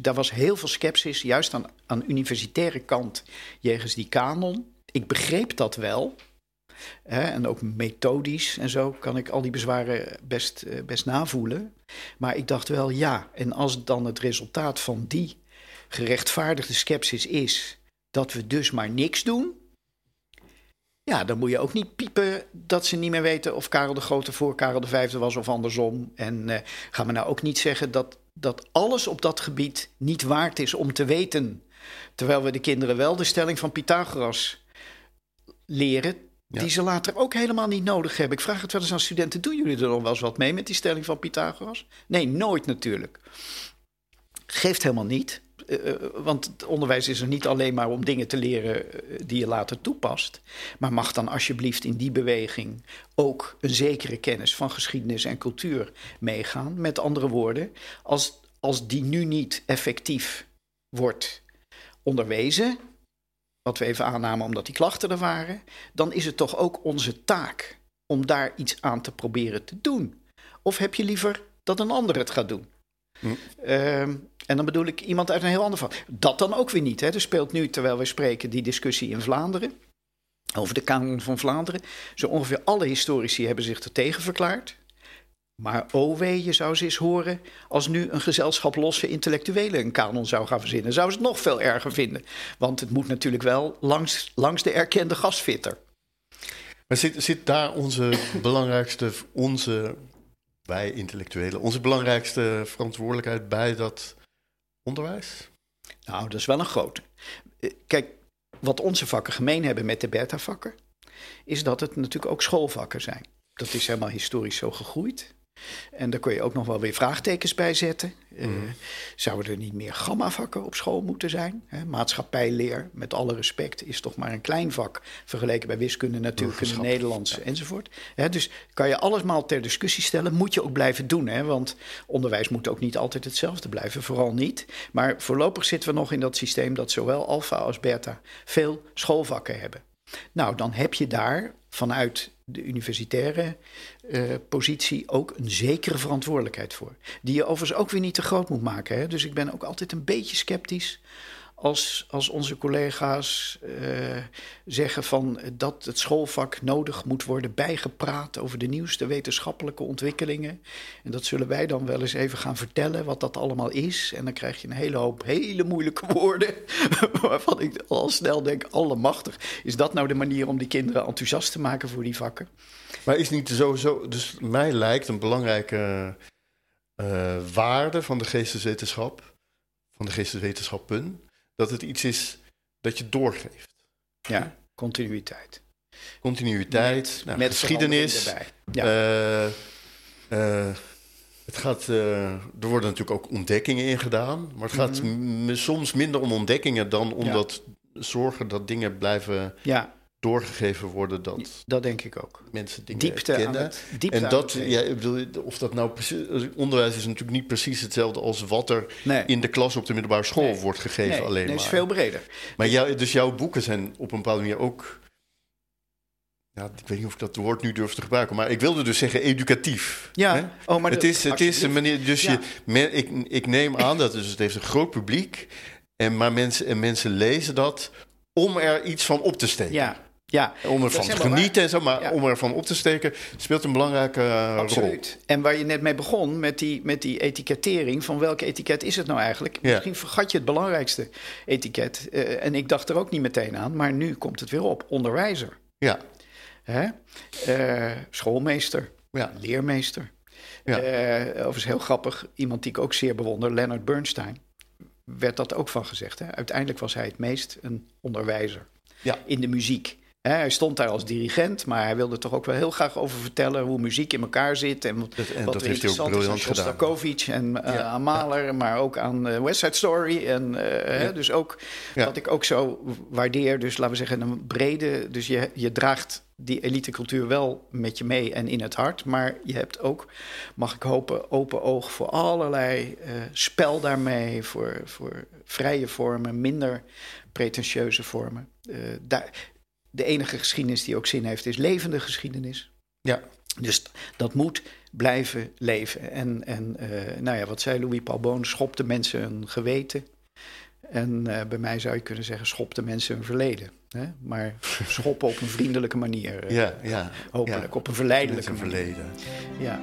daar was heel veel sceptisch, juist aan, aan universitaire kant, jegens die kanon. Ik begreep dat wel. Hè, en ook methodisch en zo kan ik al die bezwaren best, eh, best navoelen. Maar ik dacht wel, ja, en als dan het resultaat van die gerechtvaardigde sceptisch is dat we dus maar niks doen. Ja, dan moet je ook niet piepen dat ze niet meer weten of Karel de Grote voor Karel de Vijfde was of andersom. En uh, gaan we nou ook niet zeggen dat, dat alles op dat gebied niet waard is om te weten. Terwijl we de kinderen wel de stelling van Pythagoras leren, die ze later ook helemaal niet nodig hebben. Ik vraag het wel eens aan studenten: doen jullie er nog wel eens wat mee met die stelling van Pythagoras? Nee, nooit natuurlijk. Geeft helemaal niet. Uh, want het onderwijs is er niet alleen maar om dingen te leren die je later toepast. Maar mag dan alsjeblieft in die beweging ook een zekere kennis van geschiedenis en cultuur meegaan. Met andere woorden, als, als die nu niet effectief wordt onderwezen, wat we even aannamen omdat die klachten er waren, dan is het toch ook onze taak om daar iets aan te proberen te doen. Of heb je liever dat een ander het gaat doen? Hm. Uh, en dan bedoel ik iemand uit een heel ander vak. Dat dan ook weer niet. Hè. Er speelt nu, terwijl we spreken, die discussie in Vlaanderen. Over de kanon van Vlaanderen. Zo ongeveer alle historici hebben zich er tegen verklaard. Maar oh wee, je zou ze eens horen als nu een gezelschap losse intellectuelen een kanon zou gaan verzinnen. Zou ze het nog veel erger vinden. Want het moet natuurlijk wel langs, langs de erkende gasfitter. Maar zit, zit daar onze belangrijkste, onze, wij intellectuelen, onze belangrijkste verantwoordelijkheid bij dat onderwijs? Nou, dat is wel een grote. Kijk, wat onze vakken gemeen hebben met de beta-vakken, is dat het natuurlijk ook schoolvakken zijn. Dat is helemaal historisch zo gegroeid. En daar kun je ook nog wel weer vraagtekens bij zetten. Mm. Uh, zouden er niet meer gamma-vakken op school moeten zijn? Hè? Maatschappijleer, met alle respect, is toch maar een klein vak vergeleken bij wiskunde, natuurkunde, Nederlands ja. enzovoort. Hè, dus kan je allesmaal ter discussie stellen, moet je ook blijven doen. Hè? Want onderwijs moet ook niet altijd hetzelfde blijven, vooral niet. Maar voorlopig zitten we nog in dat systeem dat zowel alfa als beta veel schoolvakken hebben. Nou, dan heb je daar vanuit de universitaire uh, positie ook een zekere verantwoordelijkheid voor. Die je overigens ook weer niet te groot moet maken. Hè? Dus ik ben ook altijd een beetje sceptisch als, als onze collega's uh, zeggen van dat het schoolvak nodig moet worden bijgepraat over de nieuwste wetenschappelijke ontwikkelingen. En dat zullen wij dan wel eens even gaan vertellen wat dat allemaal is. En dan krijg je een hele hoop hele moeilijke woorden, waarvan ik al snel denk, allemachtig. Is dat nou de manier om die kinderen enthousiast te maken voor die vakken? Maar is niet sowieso, dus mij lijkt een belangrijke uh, waarde van de geesteswetenschap, van de geesteswetenschappen dat het iets is dat je doorgeeft. Ja, continuïteit. Continuïteit, nou, met geschiedenis. Ja. Uh, uh, het gaat, uh, er worden natuurlijk ook ontdekkingen in gedaan. Maar het gaat mm-hmm. soms minder om ontdekkingen dan om ja. dat zorgen dat dingen blijven ja doorgegeven worden dat. Dat denk ik ook. Mensen dingen diepte kennen. Het, diepte en dat, ja, of dat nou precies. Onderwijs is natuurlijk niet precies hetzelfde als wat er nee. in de klas op de middelbare school nee. wordt gegeven. Nee, alleen nee, maar. is veel breder. Maar jou, dus jouw boeken zijn op een bepaalde manier ook. Ja, ik weet niet of ik dat woord nu durf te gebruiken, maar ik wilde dus zeggen educatief. Ja, hè? Oh, maar het, is, het is een manier. Dus ja. je, ik, ik neem aan dat dus het heeft een groot publiek. En, maar mensen, en mensen lezen dat om er iets van op te steken. Ja, ja, om ervan te genieten en zo, maar ja. om ervan op te steken speelt een belangrijke uh, Absoluut. rol. En waar je net mee begon, met die, met die etikettering, van welke etiket is het nou eigenlijk? Ja. Misschien vergat je het belangrijkste etiket. Uh, en ik dacht er ook niet meteen aan, maar nu komt het weer op. Onderwijzer. Ja. Hè? Uh, schoolmeester. Ja. Leermeester. Ja. overigens heel grappig, iemand die ik ook zeer bewonder, Leonard Bernstein, werd dat ook van gezegd. Hè? Uiteindelijk was hij het meest een onderwijzer. Ja. In de muziek. Hij stond daar als dirigent, maar hij wilde toch ook wel heel graag over vertellen hoe muziek in elkaar zit. En, dat, en wat dat heeft hij ook briljant is aan Shostakovich en uh, ja, aan Mahler, ja. maar ook aan uh, West Side Story. En uh, ja. he, dus ook wat ik ook zo waardeer, dus laten we zeggen een brede, dus je, je draagt die elitecultuur wel met je mee en in het hart, maar je hebt ook, mag ik hopen, open oog voor allerlei spel daarmee, voor, voor vrije vormen, minder pretentieuze vormen. daar, de enige geschiedenis die ook zin heeft is levende geschiedenis. Ja. Dus dat moet blijven leven. En, en nou ja, wat zei Louis Paul Boon? Schop de mensen een geweten. En bij mij zou je kunnen zeggen: schop de mensen een verleden. Hè? Maar schoppen op een vriendelijke manier. ja, ja. Hopelijk, op een verleidelijke manier. verleden. Ja.